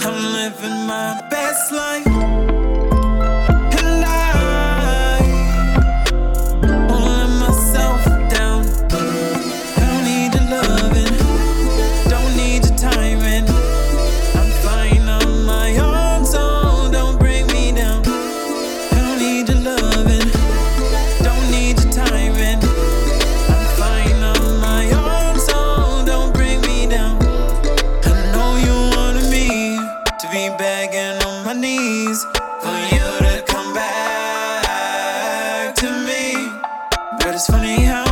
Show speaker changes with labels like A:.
A: I'm living my best life. falling on my knees for you to come back to me. But it's funny how.